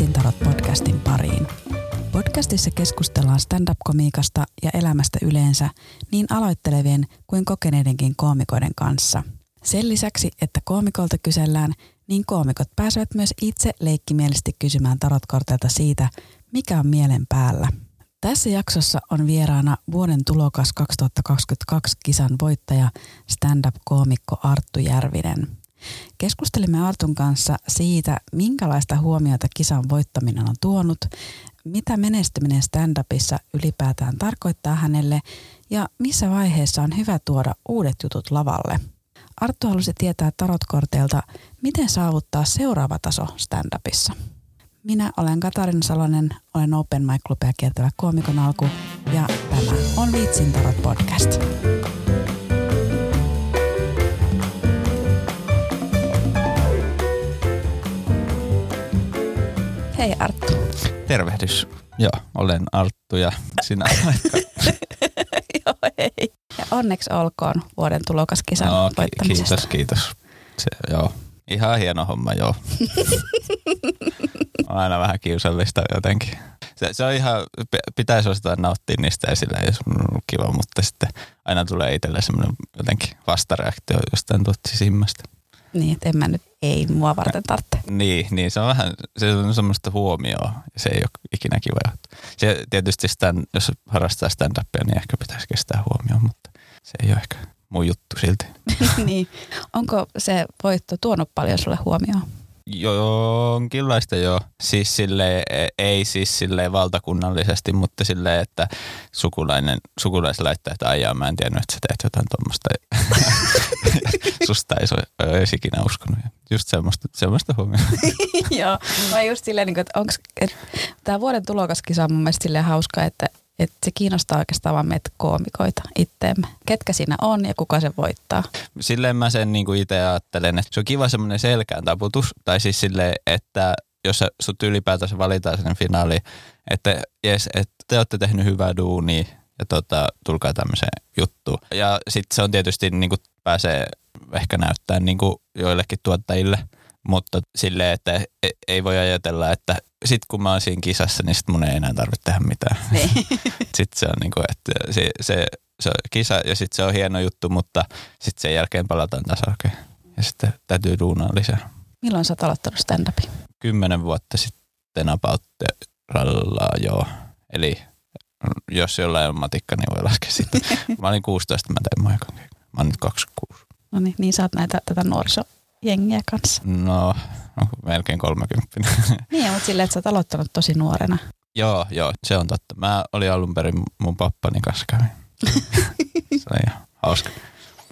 Vitsintarot podcastin pariin. Podcastissa keskustellaan stand-up-komiikasta ja elämästä yleensä niin aloittelevien kuin kokeneidenkin koomikoiden kanssa. Sen lisäksi, että koomikolta kysellään, niin koomikot pääsevät myös itse leikkimielisesti kysymään tarotkorteilta siitä, mikä on mielen päällä. Tässä jaksossa on vieraana vuoden tulokas 2022 kisan voittaja stand-up-koomikko Arttu Järvinen. Keskustelimme Artun kanssa siitä, minkälaista huomiota kisan voittaminen on tuonut, mitä menestyminen stand-upissa ylipäätään tarkoittaa hänelle ja missä vaiheessa on hyvä tuoda uudet jutut lavalle. Arttu halusi tietää tarotkorteilta, miten saavuttaa seuraava taso stand-upissa. Minä olen Katarina Salonen, olen Open Mic Clubia kiertävä koomikon alku ja tämä on Vitsin tarot podcast. Hei Arttu. Tervehdys. Joo, olen Arttu ja sinä Joo, hei. Ja onneksi olkoon vuoden tulokaskisan no, ki- kiitos, kiitos. Se, joo, ihan hieno homma, joo. on aina vähän kiusallista jotenkin. Se, se on ihan, p- pitäisi osata nauttia niistä esillä, jos on kiva, mutta sitten aina tulee itselle semmoinen jotenkin vastareaktio jostain tuolta sisimmästä. Niin, että en mä nyt, ei mua varten tarvitse. Niin, niin se on vähän se on semmoista huomioon ja se ei ole ikinä kiva. Se tietysti stand, jos harrastaa stand-upia, niin ehkä pitäisi kestää huomioon, mutta se ei ole ehkä mun juttu silti. niin. Onko se voitto tuonut paljon sulle huomioon? Jonkinlaista joo. Siis sille ei siis sille valtakunnallisesti, mutta sille että sukulainen, sukulais laittaa, että aijaa, mä en tiennyt, että sä teet jotain tuommoista. Susta ei olisi ikinä uskonut. Just semmoista, semmoista huomioon. Joo, mä just silleen, niin että onks, et, tämä vuoden tulokaskisa on mun mielestä silleen hauska, että, että se kiinnostaa oikeastaan vaan meitä koomikoita itteemme. Ketkä siinä on ja kuka se voittaa. Silleen mä sen niin itse ajattelen, että se on kiva semmoinen selkään taputus. Tai siis silleen, että jos sut ylipäätänsä valitaan sinne finaaliin, että jes, että te olette tehnyt hyvää duunia ja tota, tulkaa tämmöiseen juttuun. Ja sitten se on tietysti niin kuin pääsee ehkä näyttää niin kuin joillekin tuottajille, mutta silleen, että e- ei voi ajatella, että sit kun mä oon siinä kisassa, niin sit mun ei enää tarvitse tehdä mitään. Niin. sitten se on niin kuin, että se, se, se on kisa ja sitten se on hieno juttu, mutta sitten sen jälkeen palataan taas arkeen. Ja sitten täytyy duunaa lisää. Milloin sä oot aloittanut stand-upin? Kymmenen vuotta sitten about rallaa, joo. Eli jos jollain on matikka, niin voi laskea sitten. mä olin 16, mä tein keikan. Mä oon nyt 26. No niin, niin sä oot näitä, tätä nuorisojengiä kanssa. No, no melkein 30. Niin, mutta silleen, että sä oot aloittanut tosi nuorena. joo, joo, se on totta. Mä olin alun perin mun pappani kanssa kävin. se oli ihan hauska.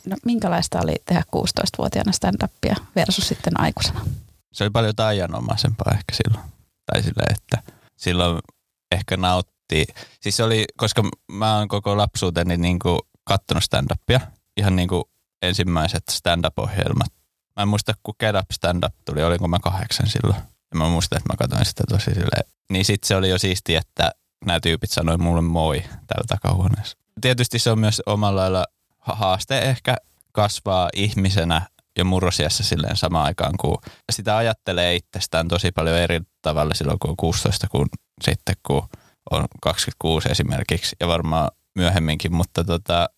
No minkälaista oli tehdä 16-vuotiaana stand-upia versus sitten aikuisena? Se oli paljon taianomaisempaa ehkä silloin. Tai silleen, että silloin ehkä nautti. Siis se oli, koska mä oon koko lapsuuteni niin kuin kattonut stand-upia. Ihan niin kuin ensimmäiset stand-up-ohjelmat. Mä en muista, kun Get Up Stand Up tuli, olinko mä kahdeksan silloin. Ja mä muistan, että mä katsoin sitä tosi silleen. Niin sit se oli jo siistiä, että nämä tyypit sanoi mulle moi täällä takahuoneessa. Tietysti se on myös omalla lailla ha- haaste ehkä kasvaa ihmisenä ja murrosiassa silleen samaan aikaan, kun sitä ajattelee itsestään tosi paljon eri tavalla silloin, kun on 16, kuin sitten kun on 26 esimerkiksi ja varmaan myöhemminkin, mutta tota,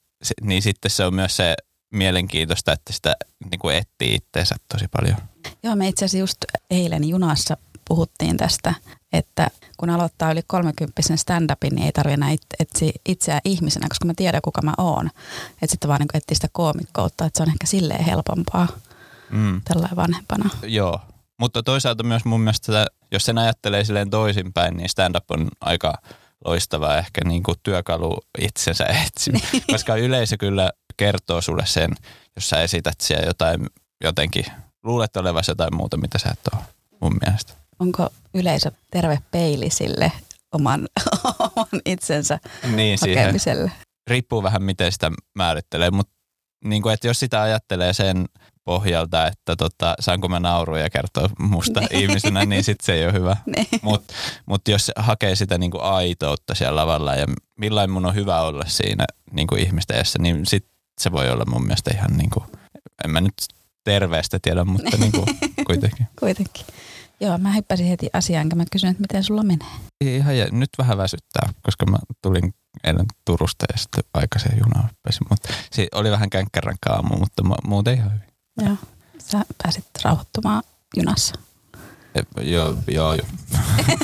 niin sitten se on myös se mielenkiintoista, että sitä niin kuin etsii itteensä tosi paljon. Joo, me itse asiassa just eilen junassa puhuttiin tästä, että kun aloittaa yli 30 stand-upin, niin ei tarvitse enää etsiä itseään ihmisenä, koska mä tiedän, kuka mä oon. Että sitten vaan niin etsii sitä koomikkoutta, että se on ehkä silleen helpompaa Mm. tällainen vanhempana. Joo, mutta toisaalta myös mun mielestä, sitä, jos sen ajattelee silleen toisinpäin, niin stand-up on aika loistava ehkä niin kuin työkalu itsensä etsimään, koska yleisö kyllä kertoo sulle sen, jos sä esität siellä jotain jotenkin, luulet olevasi jotain muuta, mitä sä et ole mun mielestä. Onko yleisö terve peili sille oman, oman itsensä Niin, siihen hakemiselle? riippuu vähän miten sitä määrittelee, mutta niin kuin, että jos sitä ajattelee sen pohjalta, että tota, saanko mä nauruja kertoa musta Niin. ihmisenä, niin sitten se ei ole hyvä. Niin. Mutta mut jos hakee sitä niinku aitoutta siellä lavalla ja millain mun on hyvä olla siinä niinku ihmisten edessä, niin sit se voi olla mun mielestä ihan niinku, en mä nyt terveestä tiedä, mutta niin kuin, kuitenkin. Kuitenkin. Joo, mä hyppäsin heti asiaan, enkä mä kysyn, että miten sulla menee. Ihan jä, nyt vähän väsyttää, koska mä tulin eilen Turusta ja sitten aikaisen junaan hyppäsin. Mutta se oli vähän känkkärän aamu, mutta mu- muuten ihan hyvin. Joo, sä pääsit rauhoittumaan junassa. E, joo, joo, joo.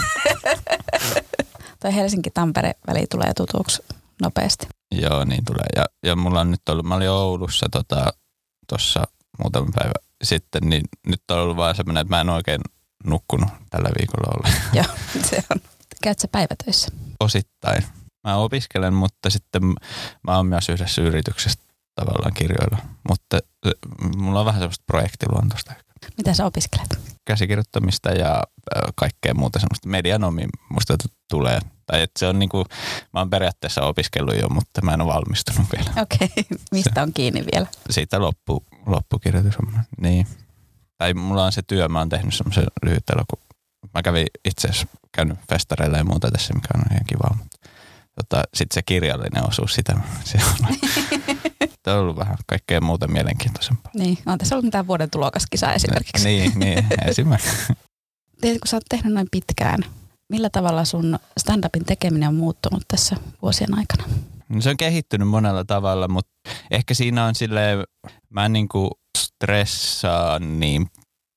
Toi Helsinki-Tampere-väli tulee tutuksi nopeasti. Joo, niin tulee. Ja, ja mulla on nyt ollut, mä olin Oulussa tuossa tota, muutama päivä sitten, niin nyt on ollut vaan semmoinen, että mä en oikein nukkunut tällä viikolla olla. Joo, se on. Käyt sä päivätöissä? Osittain. Mä opiskelen, mutta sitten mä oon myös yhdessä yrityksessä tavallaan kirjoilla. Mutta mulla on vähän semmoista projektiluontoista. Mitä sä opiskelet? Käsikirjoittamista ja kaikkea muuta semmoista medianomi musta tulee. Tai että se on niinku, mä oon periaatteessa opiskellut jo, mutta mä en ole valmistunut vielä. Okei, okay. mistä se, on kiinni vielä? Siitä loppu, loppukirjoitus on. Niin. Tai mulla on se työ, mä oon tehnyt semmoisen lyhyt elokuva. Mä kävin itse asiassa käynyt festareilla ja muuta tässä, mikä on ihan kiva, mutta tota, sitten se kirjallinen osuus, sitä se on, on ollut vähän kaikkea muuta mielenkiintoisempaa. Niin, on tässä ollut mitään vuoden tulokaskisaa esimerkiksi. niin, niin, esimerkiksi. Tiedätkö, kun sä oot tehnyt noin pitkään, millä tavalla sun stand-upin tekeminen on muuttunut tässä vuosien aikana? No se on kehittynyt monella tavalla, mutta ehkä siinä on silleen, mä niin kuin stressaan niin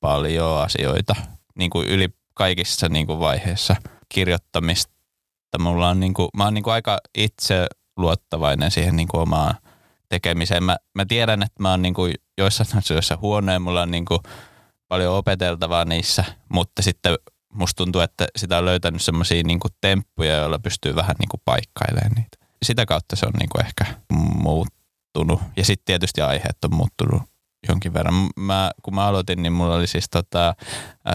paljon asioita niin kuin yli kaikissa niin kuin vaiheissa kirjoittamista. Mulla on niin kuin, mä oon niin kuin aika itse luottavainen siihen niin kuin omaan tekemiseen. Mä, mä tiedän, että mä oon niin kuin joissain asioissa huoneen, mulla on niin kuin paljon opeteltavaa niissä, mutta sitten musta tuntuu, että sitä on löytänyt semmoisia niin temppuja, joilla pystyy vähän niin kuin paikkailemaan niitä. Sitä kautta se on niin kuin ehkä muuttunut. Ja sitten tietysti aiheet on muuttunut jonkin verran. Mä, kun mä aloitin, niin mulla oli siis tota,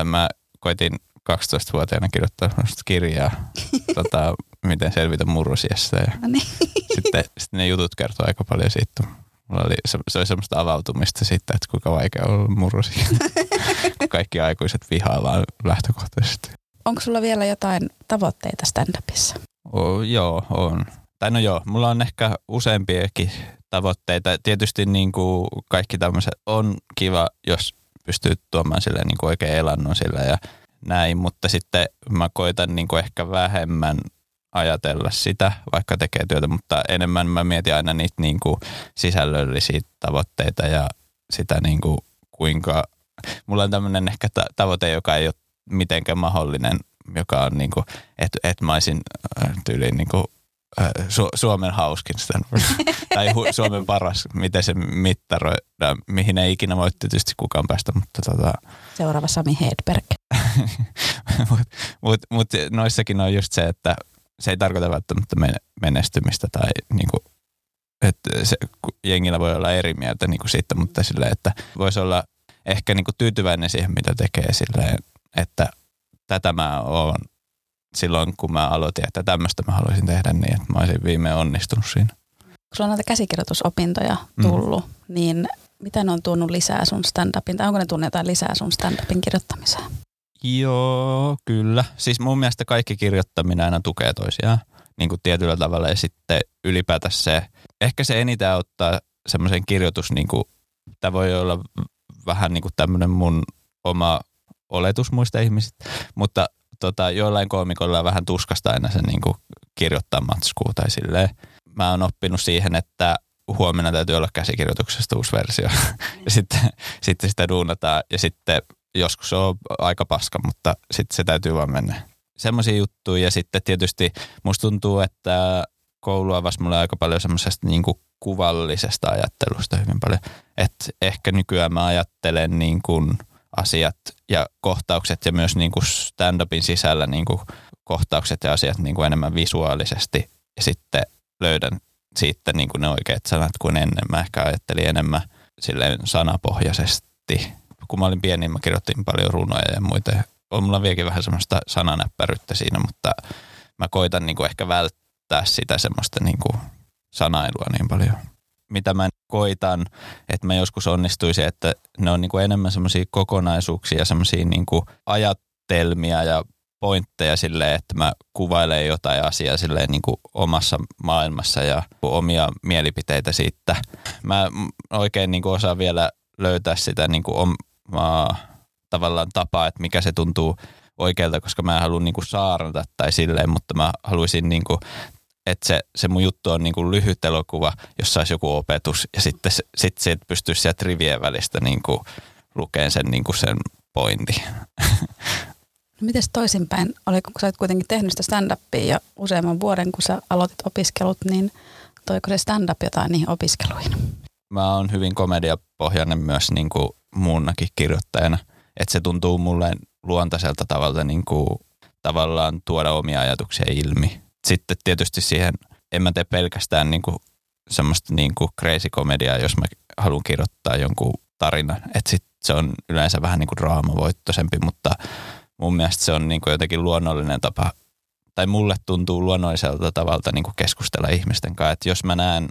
mä koitin 12-vuotiaana kirjoittaa kirjaa, tota, miten selvitä murrosiassa. Ja no niin. sitten, sitten ne jutut kertoo aika paljon siitä. Mulla oli, se, se oli semmoista avautumista siitä, että kuinka vaikea on olla murrosia. Kaikki aikuiset vihaillaan lähtökohtaisesti. Onko sulla vielä jotain tavoitteita stand-upissa? Joo, on. Tai no joo, mulla on ehkä useampiakin tavoitteita. Tietysti niin kuin kaikki tämmöiset on kiva, jos pystyy tuomaan sille niin kuin oikein elannon sille ja näin, mutta sitten mä koitan niin kuin ehkä vähemmän ajatella sitä, vaikka tekee työtä, mutta enemmän mä mietin aina niitä niin kuin sisällöllisiä tavoitteita ja sitä niin kuin kuinka, mulla on tämmöinen ehkä tavoite, joka ei ole mitenkään mahdollinen, joka on niin kuin, että, että mä olisin äh, tyyliin niin kuin Äh, Su- Suomen hauskin tai hu- Suomen paras, miten se mittaroidaan, mihin ei ikinä voi tietysti kukaan päästä, mutta tota... Seuraava Sami Hedberg. mutta mut, mut noissakin on just se, että se ei tarkoita välttämättä menestymistä tai niinku, että se, jengillä voi olla eri mieltä niinku siitä, mutta silleen, että voisi olla ehkä niinku tyytyväinen siihen, mitä tekee silleen, että tätä mä oon silloin, kun mä aloitin, että tämmöistä mä haluaisin tehdä niin, että mä olisin viimein onnistunut siinä. Kun sulla on näitä käsikirjoitusopintoja tullut, mm. niin mitä ne on tuonut lisää sun stand-upin, tai onko ne tuonut jotain lisää sun stand-upin kirjoittamiseen? Joo, kyllä. Siis mun mielestä kaikki kirjoittaminen aina tukee toisiaan niin kuin tietyllä tavalla ja sitten ylipäätään se, ehkä se eniten auttaa semmoisen kirjoitus, niin kuin, tämä voi olla vähän niin kuin tämmöinen mun oma oletus muista ihmisistä, mutta tota, joillain koomikoilla on vähän tuskasta aina se niin kuin kirjoittaa matskua tai silleen. Mä oon oppinut siihen, että huomenna täytyy olla käsikirjoituksesta uusi versio. ja sitten, sitten sitä duunataan ja sitten joskus se on aika paska, mutta sitten se täytyy vaan mennä. Semmoisia juttuja ja sitten tietysti musta tuntuu, että koulu avasi mulle aika paljon semmoisesta niin kuvallisesta ajattelusta hyvin paljon. Että ehkä nykyään mä ajattelen niin kuin – asiat ja kohtaukset ja myös niin kuin stand-upin sisällä niin kuin kohtaukset ja asiat niin kuin enemmän visuaalisesti ja sitten löydän siitä niin kuin ne oikeat sanat kuin ennen. Mä ehkä ajattelin enemmän silleen sanapohjaisesti. Kun mä olin pieni, mä kirjoitin paljon runoja ja muita. On mulla vieläkin vähän semmoista sananäppäryyttä siinä, mutta mä koitan niin kuin ehkä välttää sitä semmoista niin kuin sanailua niin paljon mitä mä koitan, että mä joskus onnistuisin, että ne on niin kuin enemmän semmoisia kokonaisuuksia, semmoisia niin ajattelmia ja pointteja silleen, että mä kuvailen jotain asiaa silleen niin kuin omassa maailmassa ja omia mielipiteitä siitä. Mä oikein niin kuin osaan vielä löytää sitä niin kuin omaa tavallaan tapaa, että mikä se tuntuu oikealta, koska mä en halua niin saarnata tai silleen, mutta mä haluaisin niin kuin, että se, se mun juttu on niin kuin lyhyt elokuva, jossa olisi joku opetus ja sitten sit se pystyisi sieltä rivien välistä niin kuin lukemaan sen, niin kuin sen pointin. No mites toisinpäin? Oliko, kun sä olet kuitenkin tehnyt sitä stand-upia ja useamman vuoden, kun sä aloitit opiskelut, niin toiko se stand-up jotain niihin opiskeluihin? Mä oon hyvin komediapohjainen myös niin kuin muunnakin kirjoittajana. Että se tuntuu mulle luontaiselta tavalla niin kuin, tavallaan tuoda omia ajatuksia ilmi. Sitten tietysti siihen en mä tee pelkästään niin kuin semmoista niin kuin crazy komediaa, jos mä haluan kirjoittaa jonkun tarinan. Että sit se on yleensä vähän niin kuin draamavoittoisempi, mutta mun mielestä se on niin kuin jotenkin luonnollinen tapa, tai mulle tuntuu luonnolliselta tavalta niin kuin keskustella ihmisten kanssa. Että jos mä näen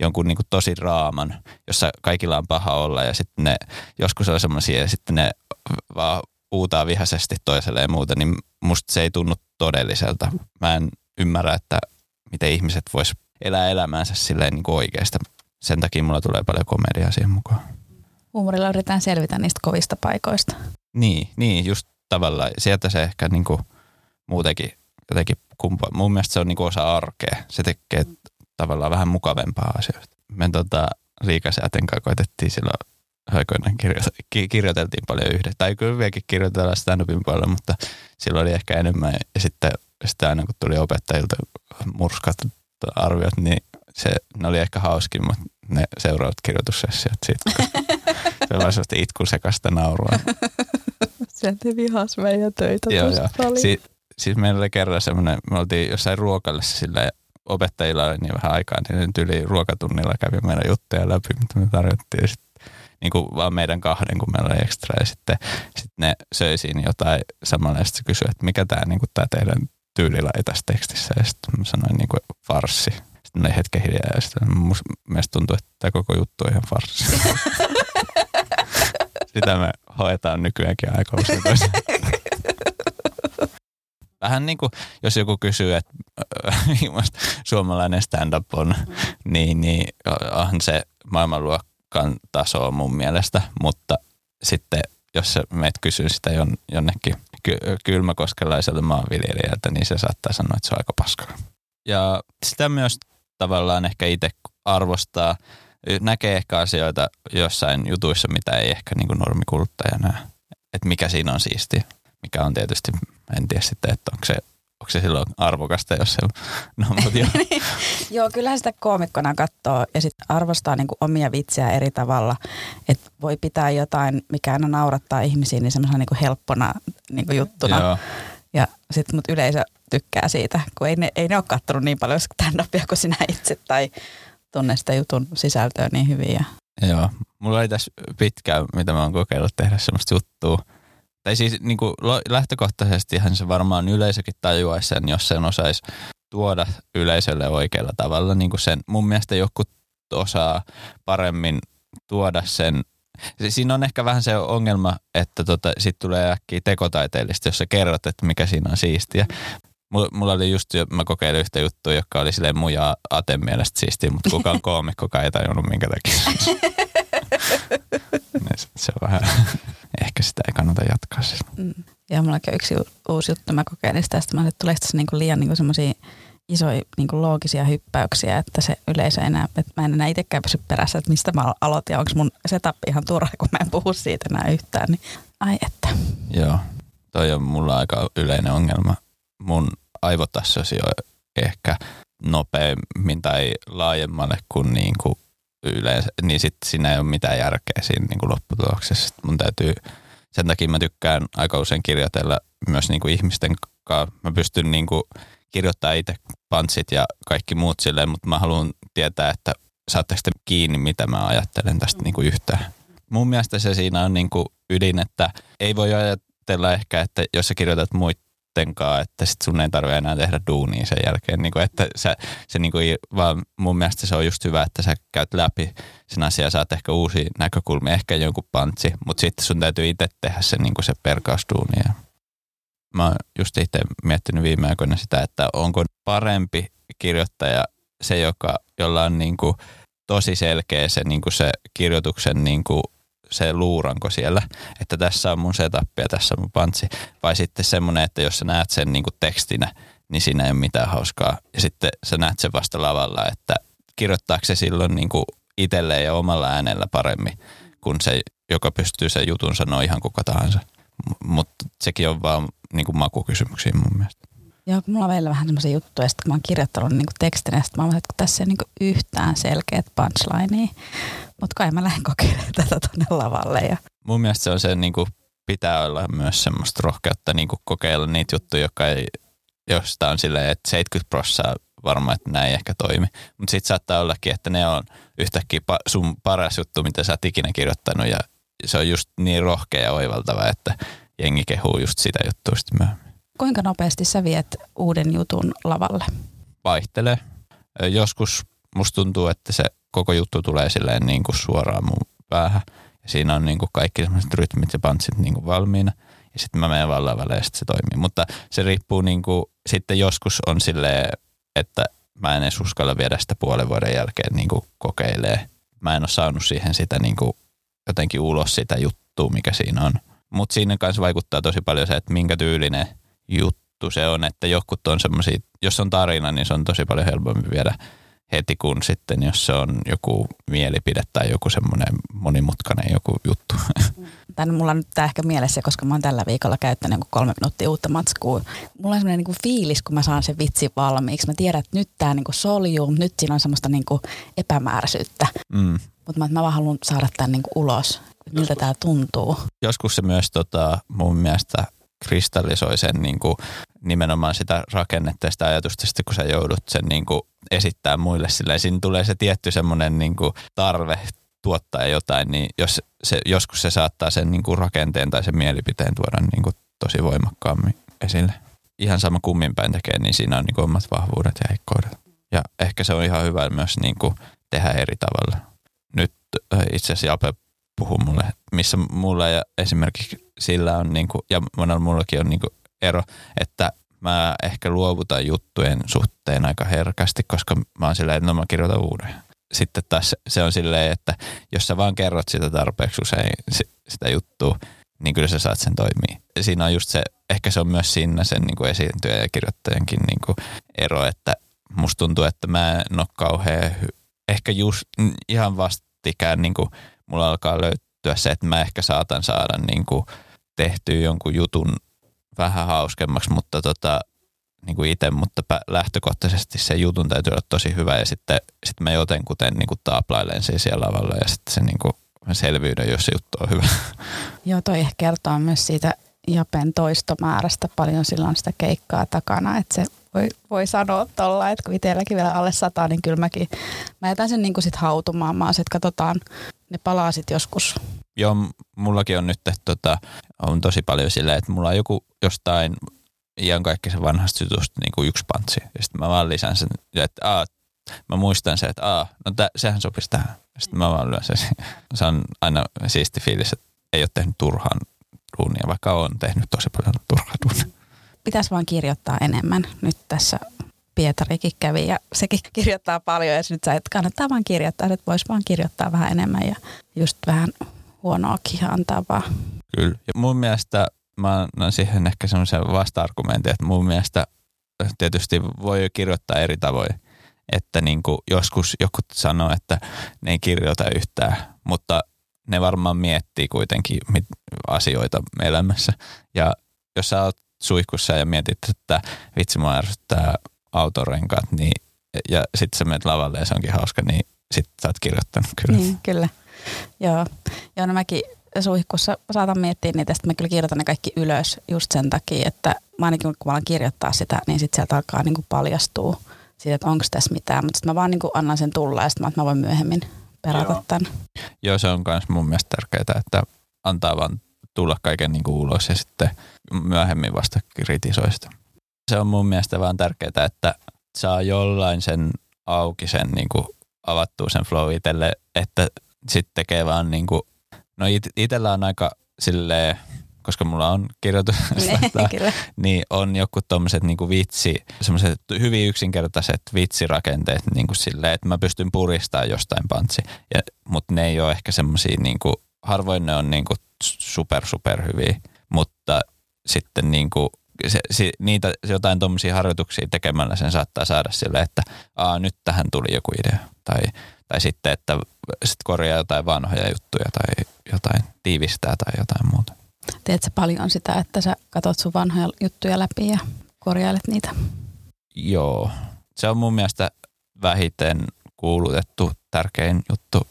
jonkun niin kuin tosi raaman, jossa kaikilla on paha olla ja sitten ne joskus on semmoisia ja sitten ne vaan huutaa vihaisesti toiselle ja muuta, niin musta se ei tunnu todelliselta. Mä en ymmärrä, että miten ihmiset vois elää elämäänsä silleen niin kuin oikeasta. Sen takia mulla tulee paljon komediaa siihen mukaan. Huumorilla yritetään selvitä niistä kovista paikoista. Niin, niin just tavallaan. Sieltä se ehkä niin kuin muutenkin jotenkin kumpa. Mun mielestä se on niin kuin osa arkea. Se tekee tavallaan vähän mukavempaa asioista. Me tota, Riikasääten kanssa koitettiin silloin aikoinaan kirjo- ki- kirjoiteltiin paljon yhdessä. Tai kyllä vieläkin kirjoitellaan stand-upin puolella, mutta silloin oli ehkä enemmän. Ja sitten, sitten aina kun tuli opettajilta murskat arviot, niin se, ne oli ehkä hauskin, mutta ne seuraavat kirjoitussessiot siitä. se oli sellaista itkusekasta naurua. Sieltä vihas meidän töitä Joo, joo. paljon. Si- siis meillä oli kerran semmoinen, me oltiin jossain ruokallessa sillä opettajilla oli niin vähän aikaa, niin yli ruokatunnilla kävi meidän juttuja läpi, mitä me tarjottiin. Ja sit, niin kuin vaan meidän kahden, kun meillä oli ekstra. Ja sitten sit ne söi siinä jotain samalla ja sitten kysyi, että mikä tämä niin tää teidän tyylilai tässä tekstissä. Ja sitten mä sanoin niin kuin farssi. Sitten oli hetken hiljaa ja sitten mielestä tuntui, että tämä koko juttu on ihan farssi. Sitä me hoetaan nykyäänkin aika usein. Vähän niin kuin, jos joku kysyy, että äh, suomalainen stand-up on, niin, niin onhan se maailmanluokan taso mun mielestä, mutta sitten jos sä meet kysyy sitä jon, jonnekin ky- kylmäkoskelaiselle maanviljelijältä, niin se saattaa sanoa, että se on aika paskaa. Ja sitä myös tavallaan ehkä itse arvostaa, näkee ehkä asioita jossain jutuissa, mitä ei ehkä niin kuin normikuluttaja näe. Että mikä siinä on siistiä, mikä on tietysti, en tiedä sitten, että onko se, onko se silloin arvokasta, jos se no mutta joo. Joo, kyllähän sitä koomikkona katsoo ja sitten arvostaa niinku omia vitsejä eri tavalla. Että voi pitää jotain, mikä aina naurattaa ihmisiä, niin semmoisena niinku helppona niinku juttuna. Joo. Ja sitten mut yleisö tykkää siitä, kun ei ne, ei ne ole kattonut niin paljon stand-upia kuin sinä itse tai tunne sitä jutun sisältöä niin hyvin. Ja Joo, mulla oli tässä pitkään, mitä mä oon kokeillut tehdä semmoista juttua. Tai siis niin kuin lähtökohtaisestihan se varmaan yleisökin tajuaisi sen, jos sen osaisi tuoda yleisölle oikealla tavalla. Niin kuin sen, mun mielestä joku osaa paremmin tuoda sen. Siinä on ehkä vähän se ongelma, että tota, sit tulee äkkiä tekotaiteellista, jos sä kerrot, että mikä siinä on siistiä. Mulla, mulla oli just, mä kokeilin yhtä juttua, joka oli silleen mun ja Aten mielestä siistiä, mutta kukaan koomikkokaan ei tajunnut minkä takia. Niin se on vähän, ehkä sitä ei kannata jatkaa siis. Mm. Ja mulla on yksi uusi juttu, mä kokeilin sitä, että mä että tulee tässä niinku liian niinku semmoisia isoja niinku loogisia hyppäyksiä, että se yleisö enää, että mä en enää itsekään pysy perässä, että mistä mä aloitin ja onko mun setup ihan turha, kun mä en puhu siitä enää yhtään, niin ai että. Joo, toi on mulla aika yleinen ongelma. Mun aivot assosioi ehkä nopeammin tai laajemmalle kuin, niin kuin yleensä, niin sitten siinä ei ole mitään järkeä siinä niin kuin lopputuloksessa. Sit mun täytyy, sen takia mä tykkään aika usein kirjoitella myös niin kuin ihmisten kanssa. Mä pystyn niin kuin kirjoittaa itse pantsit ja kaikki muut silleen, mutta mä haluan tietää, että saatteko te kiinni, mitä mä ajattelen tästä niin kuin yhtään. Mun mielestä se siinä on niin kuin ydin, että ei voi ajatella ehkä, että jos sä kirjoitat muittenkaan, että sit sun ei tarvitse enää tehdä duunia sen jälkeen. Niin kuin, että sä, se niin kuin, vaan mun mielestä se on just hyvä, että sä käyt läpi sen asian saat ehkä uusia näkökulmia, ehkä jonkun pantsi, mutta sitten sun täytyy itse tehdä se, niin kuin se perkausduuni. Mä oon just itse miettinyt viime aikoina sitä, että onko parempi kirjoittaja se, joka, jolla on niin kuin tosi selkeä se, niin kuin se kirjoituksen niin kuin se luuranko siellä, että tässä on mun setup ja tässä on mun pantsi. Vai sitten semmoinen, että jos sä näet sen niin tekstinä, niin siinä ei ole mitään hauskaa. Ja sitten sä näet sen vasta lavalla, että kirjoittaako se silloin niin itselleen ja omalla äänellä paremmin kuin se, joka pystyy sen jutun sanoa ihan kuka tahansa. Mutta sekin on vaan niin makukysymyksiä mun mielestä. Joo, mulla on vielä vähän semmoisia juttuja, että kun mä oon kirjoittanut niin tekstinä, että mä oon että tässä ei niin yhtään selkeät punchlinea. Mutta kai mä lähden kokeilemaan tätä tuonne lavalle. Ja... Mun mielestä se on se, niin kuin pitää olla myös semmoista rohkeutta niin kuin kokeilla niitä juttuja, jotka ei, josta on silleen, että 70 prosenttia varmaan, että näin ehkä toimi. Mutta sitten saattaa ollakin, että ne on yhtäkkiä sun paras juttu, mitä sä oot ikinä kirjoittanut ja se on just niin rohkea ja oivaltava, että jengi kehuu just sitä juttua sitten myöhemmin. Kuinka nopeasti sä viet uuden jutun lavalle? Vaihtelee. Joskus musta tuntuu, että se koko juttu tulee silleen niin kuin suoraan mun päähän. Ja siinä on niin kuin kaikki sellaiset rytmit ja pantsit niin kuin valmiina. Ja sitten mä menen vaan lavalle ja se toimii. Mutta se riippuu niin kuin, sitten joskus on silleen, että mä en edes uskalla viedä sitä puolen vuoden jälkeen niin kuin kokeilee. Mä en ole saanut siihen sitä niin kuin jotenkin ulos sitä juttua, mikä siinä on. Mutta siinä kanssa vaikuttaa tosi paljon se, että minkä tyylinen juttu se on, että jokut on semmoisia, jos on tarina, niin se on tosi paljon helpompi viedä heti kuin sitten, jos se on joku mielipide tai joku semmoinen monimutkainen joku juttu. Tän mulla on nyt tämä ehkä mielessä, koska mä oon tällä viikolla käyttänyt kolme minuuttia uutta matskua. Mulla on semmoinen niin fiilis, kun mä saan sen vitsi valmiiksi. Mä tiedän, että nyt tämä niin soljuu, nyt siinä on semmoista niin epämääräisyyttä. Mm. Mutta mä, mä vaan haluan saada tämän niin ulos, miltä tämä tuntuu. Joskus se myös tota, mun mielestä kristallisoi sen niin kuin, nimenomaan sitä rakennetta ja sitä ajatusta, sitten kun sä joudut sen niin kuin, esittää muille. Silleen, siinä tulee se tietty semmoinen niin kuin, tarve tuottaa jotain, niin jos se, joskus se saattaa sen niin kuin, rakenteen tai sen mielipiteen tuoda niin kuin, tosi voimakkaammin esille. Ihan sama kummin päin tekee, niin siinä on niin kuin, omat vahvuudet ja heikkoudet. Ja ehkä se on ihan hyvä myös niin kuin, tehdä eri tavalla. Nyt äh, itse asiassa Jape puhuu mulle, missä mulla ja esimerkiksi sillä on, niin kuin, ja monella mullakin on niin kuin ero, että mä ehkä luovutan juttujen suhteen aika herkästi, koska mä oon silleen, että no mä kirjoitan uuden. Sitten taas se on silleen, että jos sä vaan kerrot sitä tarpeeksi usein sitä juttua, niin kyllä sä saat sen toimii. Siinä on just se, ehkä se on myös siinä sen niin esiintyjä ja kirjoittajankin niin kuin ero, että musta tuntuu, että mä en ole kauhean, ehkä just ihan vastikään niin kuin mulla alkaa löytyä se, että mä ehkä saatan saada niin kuin tehtyä jonkun jutun vähän hauskemmaksi, mutta tota, niin kuin itse, mutta lähtökohtaisesti se jutun täytyy olla tosi hyvä ja sitten sit mä jotenkuten niin kuin taaplailen sen siellä lavalla ja sitten se niin kuin selvyyden, jos se juttu on hyvä. Joo, toi ehkä kertoo myös siitä Japen toistomäärästä paljon silloin sitä keikkaa takana, että se voi, voi sanoa tuolla, että kun itselläkin vielä alle sata, niin kyllä mäkin, mä jätän sen niin kuin sit hautumaan, mä että katsotaan, ne palaa sitten joskus. Joo, mullakin on nyt, tota, on tosi paljon silleen, että mulla on joku jostain ihan kaikki se vanhasta jutusta niin kuin yksi pantsi. Ja sitten mä vaan lisään sen, että aa, mä muistan se, että aa, no tä, sehän sopisi tähän. Sitten mä vaan lyön sen. Se on aina siisti fiilis, että ei ole tehnyt turhaan duunia, vaikka on tehnyt tosi paljon turhaa duunia. Pitäisi vaan kirjoittaa enemmän nyt tässä Pietarikin kävi ja sekin kirjoittaa paljon ja nyt sä et kannattaa vaan kirjoittaa, että voisi vaan kirjoittaa vähän enemmän ja just vähän huonoakin antaa vaan. Kyllä. Ja mun mielestä mä annan siihen ehkä semmoisen vasta-argumentin, että mun mielestä tietysti voi kirjoittaa eri tavoin. Että niin kuin joskus joku sanoo, että ne ei kirjoita yhtään, mutta ne varmaan miettii kuitenkin asioita elämässä. Ja jos sä oot suihkussa ja mietit, että vitsi mua ärsyttää autorenkaat, niin, ja sitten sä menet lavalle ja se onkin hauska, niin sitten sä oot kirjoittanut kyllä. Niin, kyllä. Joo, Joo no mäkin suihkussa saatan miettiä niitä, että mä kyllä kirjoitan ne kaikki ylös just sen takia, että mä ainakin kun mä alan kirjoittaa sitä, niin sitten sieltä alkaa niinku paljastua siitä, että onko tässä mitään, mutta sitten mä vaan niinku annan sen tulla ja sitten mä, mä voin myöhemmin perata Joo. tämän. Joo, se on myös mun mielestä tärkeää, että antaa vaan tulla kaiken niinku ulos ja sitten myöhemmin vasta kritisoi sitä. Se on mun mielestä vaan tärkeää, että saa jollain sen auki sen niinku avattua sen flow itselle, että sitten tekee vaan niinku No it, itellä on aika silleen, koska mulla on kirjoitus, niin on joku tommoset niinku vitsi, semmoiset hyvin yksinkertaiset vitsirakenteet niinku silleen, että mä pystyn puristamaan jostain pantsi. Ja, mutta ne ei ole ehkä semmoisia niinku harvoin ne on niinku super super hyviä, mutta sitten niinku se, se, niitä jotain tuommoisia harjoituksia tekemällä sen saattaa saada sille, että Aa, nyt tähän tuli joku idea. Tai, tai sitten, että sit korjaa jotain vanhoja juttuja tai jotain tiivistää tai jotain muuta. Teet sä paljon sitä, että sä katot sun vanhoja juttuja läpi ja korjailet niitä? Joo. Se on mun mielestä vähiten kuulutettu tärkein juttu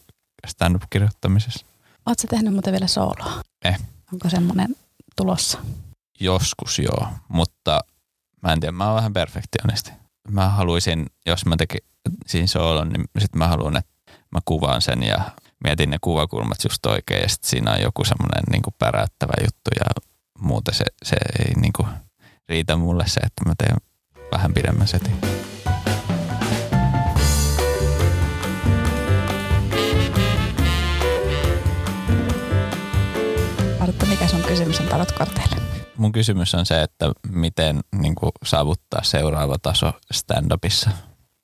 stand-up-kirjoittamisessa. Oletko tehnyt muuten vielä sooloa? Eh. Onko semmoinen tulossa? Joskus joo, mutta mä en tiedä, mä oon vähän perfektionisti. Mä haluaisin, jos mä tekin siinä soolon, niin sit mä haluan, että mä kuvaan sen ja mietin ne kuvakulmat just oikein ja sit siinä on joku semmoinen niin päräyttävä juttu ja muuten se, se ei niin kuin riitä mulle se, että mä teen vähän pidemmän setin. Arto, mikä sun kysymys on tarotkorteille? Mun kysymys on se, että miten niin kuin, saavuttaa seuraava taso stand-upissa.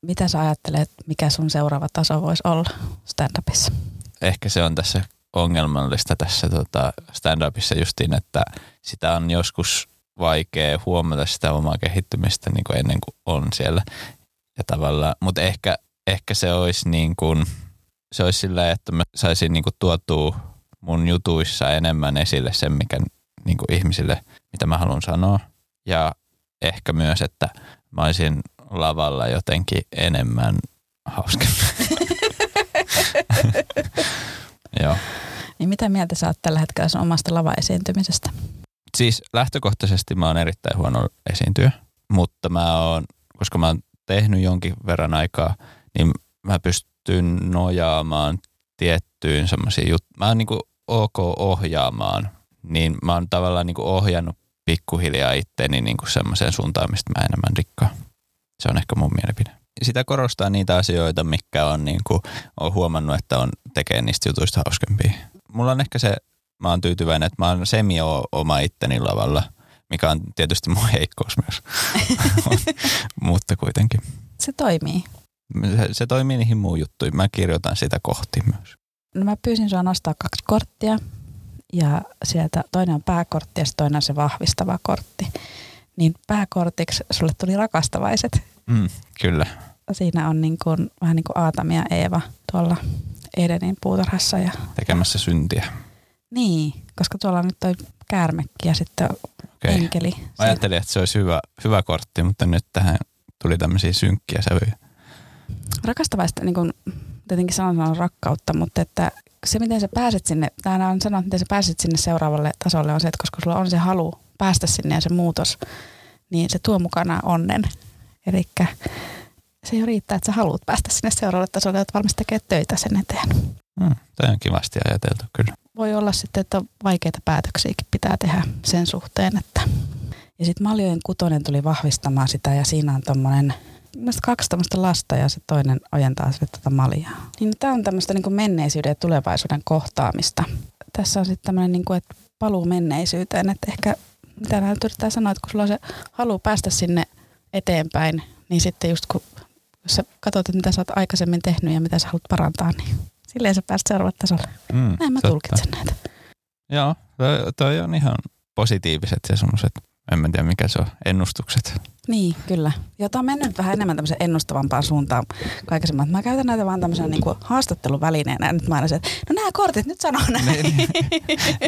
Mitä sä ajattelet, mikä sun seuraava taso voisi olla stand-upissa? Ehkä se on tässä ongelmallista tässä tota, stand-upissa justiin, että sitä on joskus vaikea huomata sitä omaa kehittymistä niin kuin ennen kuin on siellä. Ja tavallaan, mutta ehkä, ehkä se olisi niin kuin, se olisi sillä, että mä saisin niin kuin tuotua mun jutuissa enemmän esille sen, mikä niin kuin ihmisille, mitä mä haluan sanoa. Ja ehkä myös, että mä olisin lavalla jotenkin enemmän hauskempi. Joo. Niin mitä mieltä sä oot tällä hetkellä sun omasta lavaesiintymisestä? Siis lähtökohtaisesti mä oon erittäin huono esiintyjä, mutta mä oon, koska mä oon tehnyt jonkin verran aikaa, niin mä pystyn nojaamaan tiettyyn semmoisiin juttuihin. Mä oon niinku ok ohjaamaan, niin mä oon tavallaan niinku ohjannut pikkuhiljaa itteeni niinku semmoiseen suuntaan, mistä mä enemmän rikkaan. Se on ehkä mun mielipide. Sitä korostaa niitä asioita, mikä on niinku, on huomannut, että on tekee niistä jutuista hauskempia. Mulla on ehkä se, mä oon tyytyväinen, että mä oon semi oma itteni lavalla, mikä on tietysti mun heikkous myös, mutta kuitenkin. Se toimii. Se, se toimii niihin muun juttuihin. Mä kirjoitan sitä kohti myös. No mä pyysin sua nostaa kaksi korttia ja sieltä toinen on pääkortti ja toinen on se vahvistava kortti. Niin pääkortiksi sulle tuli rakastavaiset. Mm, kyllä. Siinä on niin kuin, vähän niin kuin Aatami ja Eeva tuolla Edenin puutarhassa. Ja... Tekemässä syntiä. Niin, koska tuolla on nyt toi käärmekki ja sitten okay. enkeli. Mä ajattelin, että se olisi hyvä, hyvä kortti, mutta nyt tähän tuli tämmöisiä synkkiä sävyjä. Rakastavaista, niin kuin tietenkin sanon, on rakkautta, mutta että se, miten sä pääset sinne, täällä on sanonut, miten sä pääset sinne seuraavalle tasolle on se, että koska sulla on se halu päästä sinne ja se muutos, niin se tuo mukana onnen. Eli se ei riittää, että sä haluat päästä sinne seuraavalle tasolle, että valmis tekee töitä sen eteen. Hmm, tämä on kivasti ajateltu, kyllä. Voi olla sitten, että vaikeita päätöksiäkin pitää tehdä sen suhteen, että ja sitten Maljojen kutonen tuli vahvistamaan sitä ja siinä on tommonen kaksi tämmöistä lasta ja se toinen ojentaa sille tätä tota maljaa. Niin tämä on tämmöistä niin menneisyyden ja tulevaisuuden kohtaamista. Tässä on sitten tämmöinen, niin kuin, että paluu menneisyyteen, että ehkä mitä näin yrittää sanoa, että kun sulla on se halu päästä sinne eteenpäin, niin sitten just kun sä katsot, että mitä sä oot aikaisemmin tehnyt ja mitä sä haluat parantaa, niin silleen sä pääset seuraavalle tasolle. Mm, Näin mä totta. tulkitsen näitä. Joo, toi, toi on ihan positiiviset ja semmoiset, en mä tiedä mikä se on, ennustukset. Niin, kyllä. Jota on mennyt vähän enemmän tämmöisen ennustavampaan suuntaan kaiken Mä käytän näitä vaan tämmöisen niin haastatteluvälineenä. Ja nyt mä aina että no nämä kortit, nyt sano näin. Niin, niin.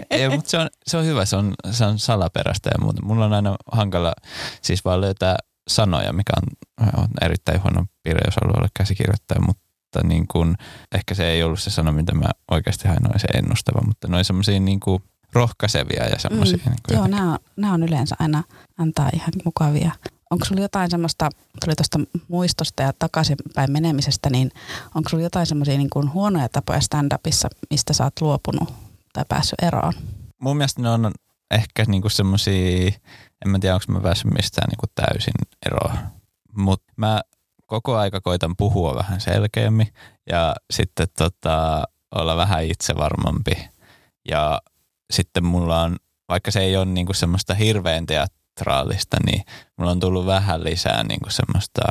Ei, mutta se on, se on hyvä, se on, se on salaperäistä ja muuta. Mulla on aina hankala siis vaan löytää sanoja, mikä on, on erittäin huono piirre, jos haluaa olla käsikirjoittaja, mutta niin kuin, ehkä se ei ollut se sana, mitä mä oikeasti hain, noin se ennustava, mutta noin semmoisia niin kuin rohkaisevia ja semmoisia. Mm, niin joo, nämä on, nämä on yleensä aina antaa ihan mukavia. Onko sulla jotain semmoista, tuli tuosta muistosta ja takaisinpäin menemisestä, niin onko sulla jotain semmoisia niin kuin huonoja tapoja stand-upissa, mistä sä oot luopunut tai päässyt eroon? Mun mielestä ne on ehkä niinku semmoisia, en mä tiedä onko mä päässyt mistään niinku täysin eroon, mutta mä koko aika koitan puhua vähän selkeämmin ja sitten tota, olla vähän itsevarmampi ja sitten mulla on, vaikka se ei ole niinku semmoista hirveän teatraalista, niin mulla on tullut vähän lisää niinku semmoista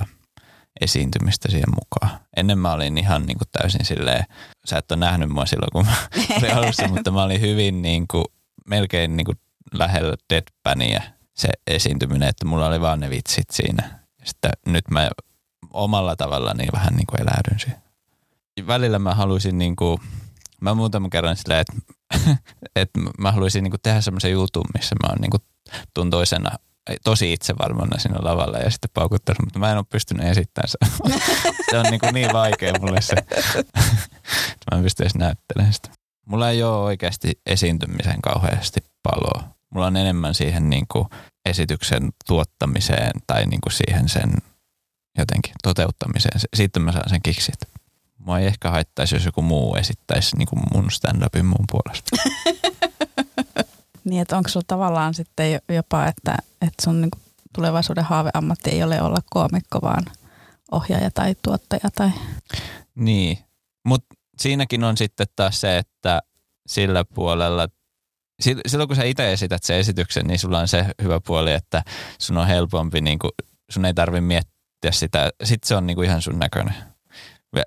esiintymistä siihen mukaan. Ennen mä olin ihan niin kuin täysin silleen, sä et ole nähnyt mua silloin kun mä olin alussa, mutta mä olin hyvin niin kuin, melkein niin kuin lähellä deadpania se esiintyminen, että mulla oli vaan ne vitsit siinä. Sitten nyt mä omalla tavalla niin vähän niin kuin eläydyn siihen. Välillä mä haluaisin niin kuin, mä muutaman kerran silleen, että, että mä haluaisin niin kuin tehdä semmoisen jutun, missä mä oon niin kuin tuun toisena tosi itsevarmana siinä lavalla ja sitten paukuttanut, mutta mä en ole pystynyt esittämään se. se on niin, kuin niin vaikea mulle se, että mä en pysty edes näyttelemään sitä. Mulla ei ole oikeasti esiintymisen kauheasti paloa. Mulla on enemmän siihen niin kuin esityksen tuottamiseen tai niin kuin siihen sen jotenkin toteuttamiseen. Sitten mä saan sen kiksit. Mua ei ehkä haittaisi, jos joku muu esittäisi niin kuin mun stand-upin mun puolesta. niin, että onko sulla tavallaan sitten jopa, että, että sun niin tulevaisuuden haaveammatti ei ole olla koomikko, vaan ohjaaja tai tuottaja tai... Niin, mutta siinäkin on sitten taas se, että sillä puolella, silloin kun sä itse esität sen esityksen, niin sulla on se hyvä puoli, että sun on helpompi, niin kuin, sun ei tarvi miettiä sitä, sitten se on niin kuin ihan sun näköinen.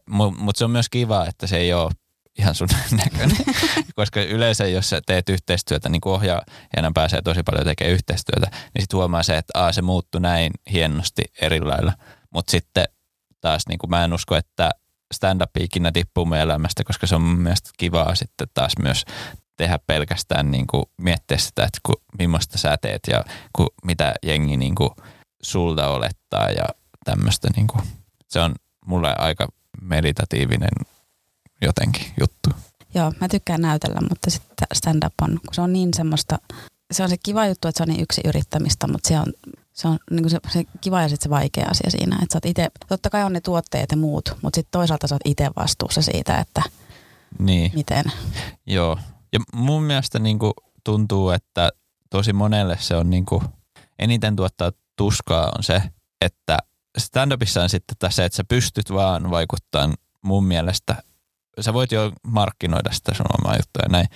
Mutta mut se on myös kiva, että se ei ole ihan sun näköinen. Koska yleensä, jos sä teet yhteistyötä, niin kuin ohjaajana pääsee tosi paljon tekemään yhteistyötä, niin sitten huomaa se, että aa, se muuttui näin hienosti eri lailla. Mutta sitten taas niin kuin mä en usko, että stand-up ikinä tippuu mun elämästä, koska se on mun mielestä kivaa sitten taas myös tehdä pelkästään niin kuin miettiä sitä, että ku, millaista sä teet ja ku, mitä jengi niin kuin sulta olettaa ja tämmöistä. Niin kuin. Se on mulle aika meditatiivinen jotenkin juttu. Joo, mä tykkään näytellä, mutta sitten stand-up on, kun se on niin semmoista, se on se kiva juttu, että se on niin yksi yrittämistä, mutta se on, se on niin kuin se, se kiva ja sitten se vaikea asia siinä, että sä oot ite, totta kai on ne tuotteet ja muut, mutta sitten toisaalta sä oot itse vastuussa siitä, että niin. miten. Joo, ja mun mielestä niin kuin tuntuu, että tosi monelle se on niin kuin, eniten tuottaa tuskaa on se, että stand-upissa on sitten tässä, että sä pystyt vaan vaikuttaa mun mielestä sä voit jo markkinoida sitä sun omaa juttua ja näin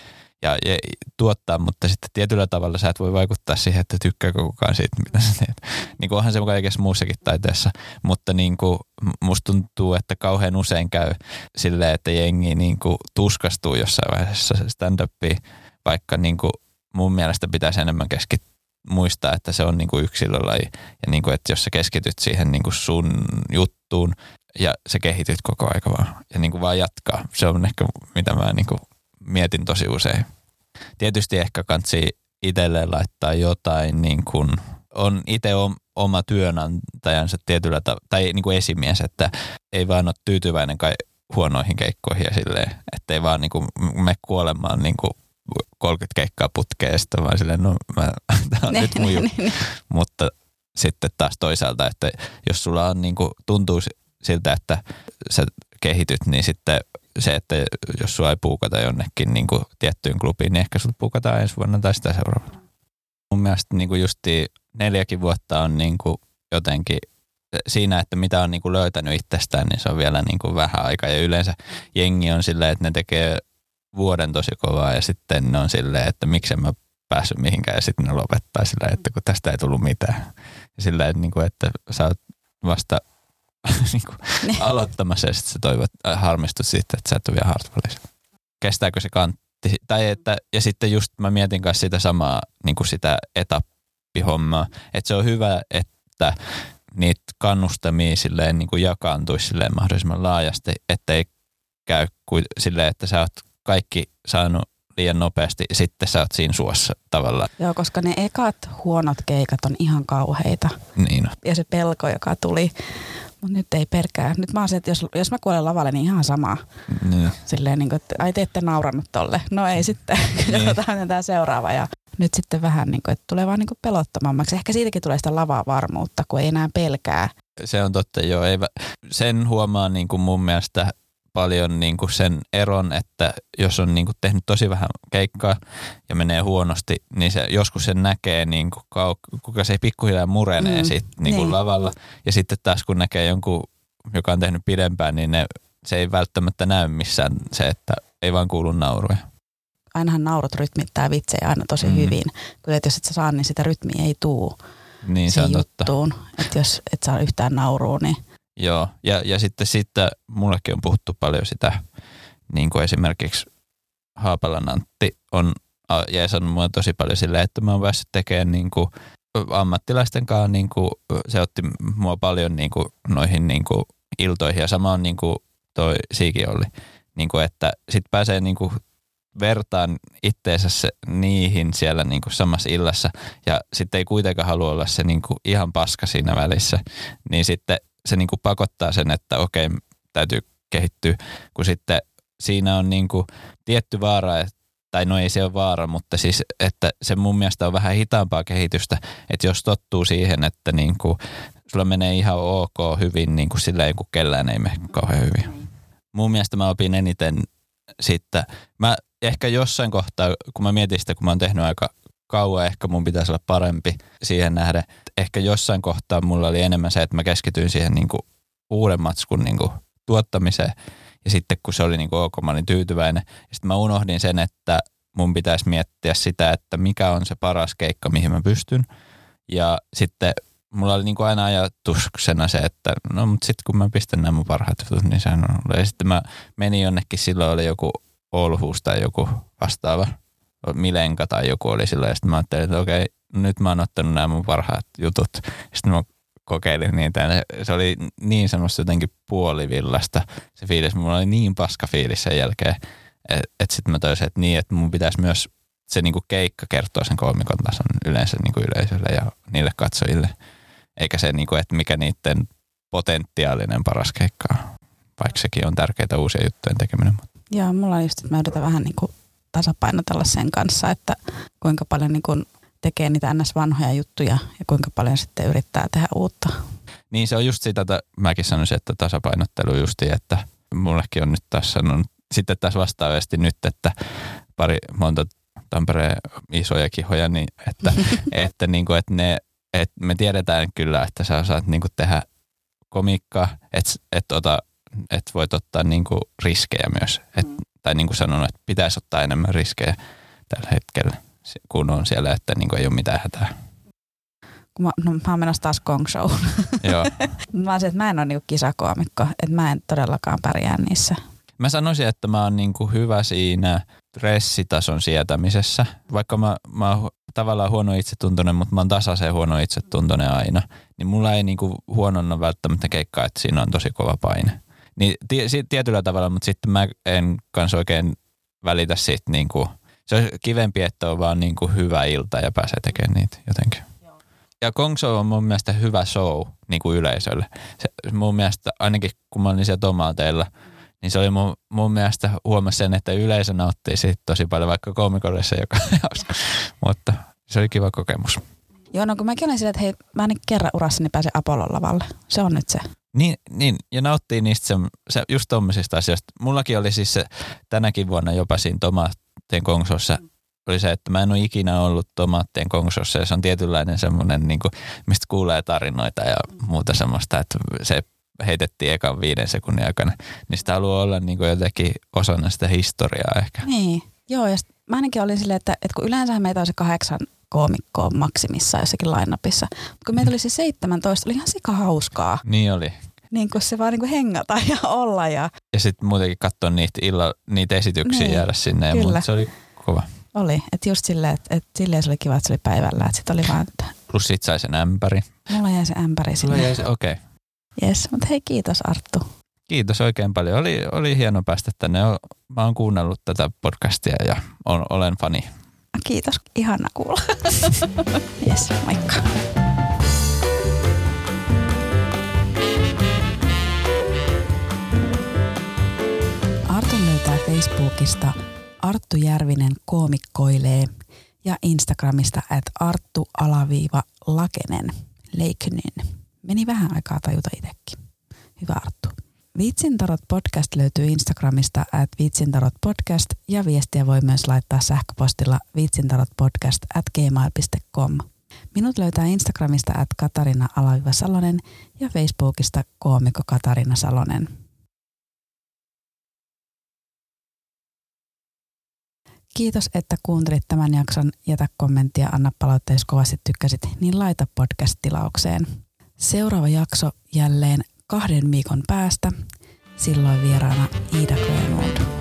ja, ja tuottaa, mutta sitten tietyllä tavalla sä et voi vaikuttaa siihen, että tykkääkö kukaan siitä, mitä sä teet. Niin kuin onhan se kaikessa muussakin taiteessa, mutta niin kuin musta tuntuu, että kauhean usein käy silleen, että jengi niin kuin tuskastuu jossain vaiheessa stand-upiin, vaikka niin kuin mun mielestä pitäisi enemmän keskittyä muistaa, että se on niin kuin yksilölaji ja niin kuin, että jos sä keskityt siihen niin kuin sun juttuun ja sä kehityt koko aika vaan ja niin kuin vaan jatkaa. Se on ehkä mitä mä niin kuin mietin tosi usein. Tietysti ehkä kansi itselleen laittaa jotain niin kuin on itse oma työnantajansa tietyllä ta- tai niin kuin esimies, että ei vaan ole tyytyväinen kai huonoihin keikkoihin ja silleen, että ei vaan niin kuin me kuolemaan niin kuin 30 keikkaa putkeen sitten vaan silleen, no mä, tää on ne, nyt mun juttu. Mutta sitten taas toisaalta, että jos sulla on niin kuin, tuntuu siltä, että sä kehityt, niin sitten se, että jos sua ei puukata jonnekin niin kuin tiettyyn klubiin, niin ehkä sut puukataan ensi vuonna tai sitä seuraavana. Mun mielestä niin kuin justi neljäkin vuotta on niin kuin jotenkin siinä, että mitä on niin kuin löytänyt itsestään, niin se on vielä niin kuin vähän aikaa. Ja yleensä jengi on silleen, että ne tekee vuoden tosi kovaa ja sitten ne on silleen, että miksen mä päässyt mihinkään ja sitten ne lopettaa sillä, että kun tästä ei tullut mitään. Ja sillä, että, niin kuin, että sä oot vasta niin kuin, aloittamassa ja sitten sä toivot, äh, harmistut siitä, että sä et ole vielä hardballissa. Kestääkö se kantti? Tai että, ja sitten just mä mietin kanssa sitä samaa, niin kuin sitä etappihommaa, että se on hyvä, että niitä kannustamia silleen niin kuin jakaantuisi silleen mahdollisimman laajasti, ettei käy kuin silleen, että sä oot kaikki saanut liian nopeasti, sitten sä oot siinä suossa tavallaan. Joo, koska ne ekat huonot keikat on ihan kauheita. Niin Ja se pelko, joka tuli, mutta nyt ei perkää. Nyt mä oon se, että jos, jos mä kuolen lavalle, niin ihan sama. Niin. Silleen niin kuin, että ai te ette naurannut tolle. No ei sitten, niin. tämä seuraava. Ja nyt sitten vähän niin kuin, että tulee vaan niin kuin pelottomammaksi. Ehkä siitäkin tulee sitä lavaa varmuutta, kun ei enää pelkää. Se on totta, joo. Ei, sen huomaa niin kuin mun mielestä paljon niin kuin sen eron, että jos on niin kuin tehnyt tosi vähän keikkaa ja menee huonosti, niin se, joskus sen näkee, niin kuin, kuka se pikkuhiljaa murenee mm, siitä niin kuin niin. lavalla. Ja sitten taas kun näkee jonkun, joka on tehnyt pidempään, niin ne, se ei välttämättä näy missään se, että ei vaan kuulu nauruja. Ainahan naurut rytmittää vitsejä aina tosi mm. hyvin. Kyllä, että jos et sä saa, niin sitä rytmiä ei tuu niin, se on juttuun. Totta. Että jos et saa yhtään naurua, niin Joo, ja, ja sitten, sitten mullekin on puhuttu paljon sitä, niin kuin esimerkiksi Haapalan Antti on jeesannut mua tosi paljon silleen, että mä oon päässyt tekemään niin kuin ammattilaisten kanssa, niin kuin, se otti mua paljon niin kuin, noihin niin kuin, iltoihin. Ja sama on niin kuin toi Siiki oli, niin kuin, että sit pääsee niin kuin, vertaan itteensä se, niihin siellä niin kuin samassa illassa. Ja sitten ei kuitenkaan halua olla se niin kuin ihan paska siinä välissä, niin sitten se niin kuin pakottaa sen, että okei, täytyy kehittyä, kun sitten siinä on niin kuin tietty vaara, että tai no ei se ole vaara, mutta siis, että se mun mielestä on vähän hitaampaa kehitystä, että jos tottuu siihen, että niin kuin, sulla menee ihan ok hyvin, niin kuin silleen, kun kellään ei mene kauhean hyvin. Mun mielestä mä opin eniten sitten, mä ehkä jossain kohtaa, kun mä mietin sitä, kun mä oon tehnyt aika kauan, ehkä mun pitäisi olla parempi siihen nähdä. Ehkä jossain kohtaa mulla oli enemmän se, että mä keskityin siihen niin kuin uuden matskun niin kuin tuottamiseen. Ja sitten kun se oli niin kuin ok, mä olin tyytyväinen. Ja sitten mä unohdin sen, että mun pitäisi miettiä sitä, että mikä on se paras keikka, mihin mä pystyn. Ja sitten mulla oli niin kuin aina ajatuksena se, että no mutta sitten kun mä pistän nämä mun parhaat jutut, niin sehän on. Ja sitten mä menin jonnekin, silloin oli joku Olhuus tai joku vastaava, Milenka tai joku oli silloin. Ja sitten mä ajattelin, että okei, nyt mä oon ottanut nämä mun parhaat jutut. Sitten mä kokeilin niitä. Se oli niin semmoista jotenkin puolivillasta se fiilis. Mulla oli niin paska fiilis sen jälkeen. Että et sitten mä toisin, että niin, että mun pitäisi myös se niinku keikka kertoa sen kolmikon tason yleensä niinku yleisölle ja niille katsojille. Eikä se, niinku, että mikä niiden potentiaalinen paras keikka on. Vaikka sekin on tärkeitä uusia juttujen tekeminen. Joo, mulla on just, että mä yritän vähän niinku tasapainotella sen kanssa, että kuinka paljon niinku tekee niitä ns. vanhoja juttuja ja kuinka paljon sitten yrittää tehdä uutta. Niin se on just sitä, että mäkin sanoisin, että tasapainottelu justi, että mullekin on nyt tässä sanonut sitten tässä vastaavasti nyt, että pari monta Tampereen isoja kihoja, niin että, että, niin kuin, että ne, että me tiedetään kyllä, että sä osaat niin kuin tehdä komiikkaa, että, että, ota, että voit ottaa niin kuin riskejä myös. Et, tai niin kuin sanonut, että pitäisi ottaa enemmän riskejä tällä hetkellä kun on siellä, että niin kuin ei ole mitään hätää. Kun mä, no, mä oon menossa taas Kong Show. Joo. mä olisin, että mä en ole niinku kisakoomikko, että mä en todellakaan pärjää niissä. Mä sanoisin, että mä oon niinku hyvä siinä stressitason sietämisessä. Vaikka mä, mä oon tavallaan huono itsetuntoinen, mutta mä oon tasaisen huono itsetuntoinen aina. Niin mulla ei niinku huononna välttämättä keikkaa, että siinä on tosi kova paine. Niin tietyllä tavalla, mutta sitten mä en kanssa oikein välitä siitä niinku – se on kivempi, että on vaan niin kuin hyvä ilta ja pääsee tekemään niitä jotenkin. Ja Kong Show on mun mielestä hyvä show niin kuin yleisölle. Se, mun mielestä ainakin kun mä olin siellä Tomaateilla, niin se oli mun, mun mielestä huomasi sen, että yleisö nautti siitä tosi paljon, vaikka koomikollissa joka Mutta se oli kiva kokemus. Joo, no kun mäkin olin sillä, että hei, mä ainakin kerran urassani pääsen Apollon lavalle. Se on nyt se. Niin, niin ja nauttii niistä se, se, just tommosista asioista. Mullakin oli siis se tänäkin vuonna jopa siinä Toma, tomaattien kongsossa oli se, että mä en ole ikinä ollut tomaattien kongsossa ja se on tietynlainen semmoinen, niin kuin, mistä kuulee tarinoita ja muuta semmoista, että se heitettiin ekan viiden sekunnin aikana, niin sitä haluaa olla niin kuin jotenkin osana sitä historiaa ehkä. Niin, joo ja mä ainakin olin silleen, että, että kun yleensä meitä on se kahdeksan koomikkoa maksimissa jossakin lainapissa, mutta kun meitä oli se 17, oli ihan sika hauskaa. Niin oli niin kuin se vaan niin kuin hengata ja olla. Ja, ja sitten muutenkin katsoa niitä, illa, niitä esityksiä niin, jäädä sinne ja muuta. Se oli kova. Oli, että just silleen, että, että silleen se oli kiva, että se oli päivällä, että sitten oli vaan, että... Plus sit sai sen ämpäri. Mulla jäi se ämpäri sinne. Mulla jäi se, okei. Okay. Jes, mutta hei kiitos Arttu. Kiitos oikein paljon. Oli, oli hieno päästä tänne. Mä oon kuunnellut tätä podcastia ja on, olen fani. Kiitos, ihana kuulla. Jes, moikka. Facebookista Arttu Järvinen koomikkoilee ja Instagramista at Arttu alaviiva Lakenen, Leikenen. Meni vähän aikaa tajuta itsekin. Hyvä Arttu. Viitsintarot podcast löytyy Instagramista at viitsintarot podcast ja viestiä voi myös laittaa sähköpostilla viitsintarotpodcast at gmail.com. Minut löytää Instagramista at Katarina alaviva Salonen ja Facebookista koomikko Katarina Salonen. Kiitos, että kuuntelit tämän jakson. Jätä kommenttia, anna palautteessa kovasti tykkäsit, niin laita podcast-tilaukseen. Seuraava jakso jälleen kahden viikon päästä. Silloin vieraana Iida Grönlund.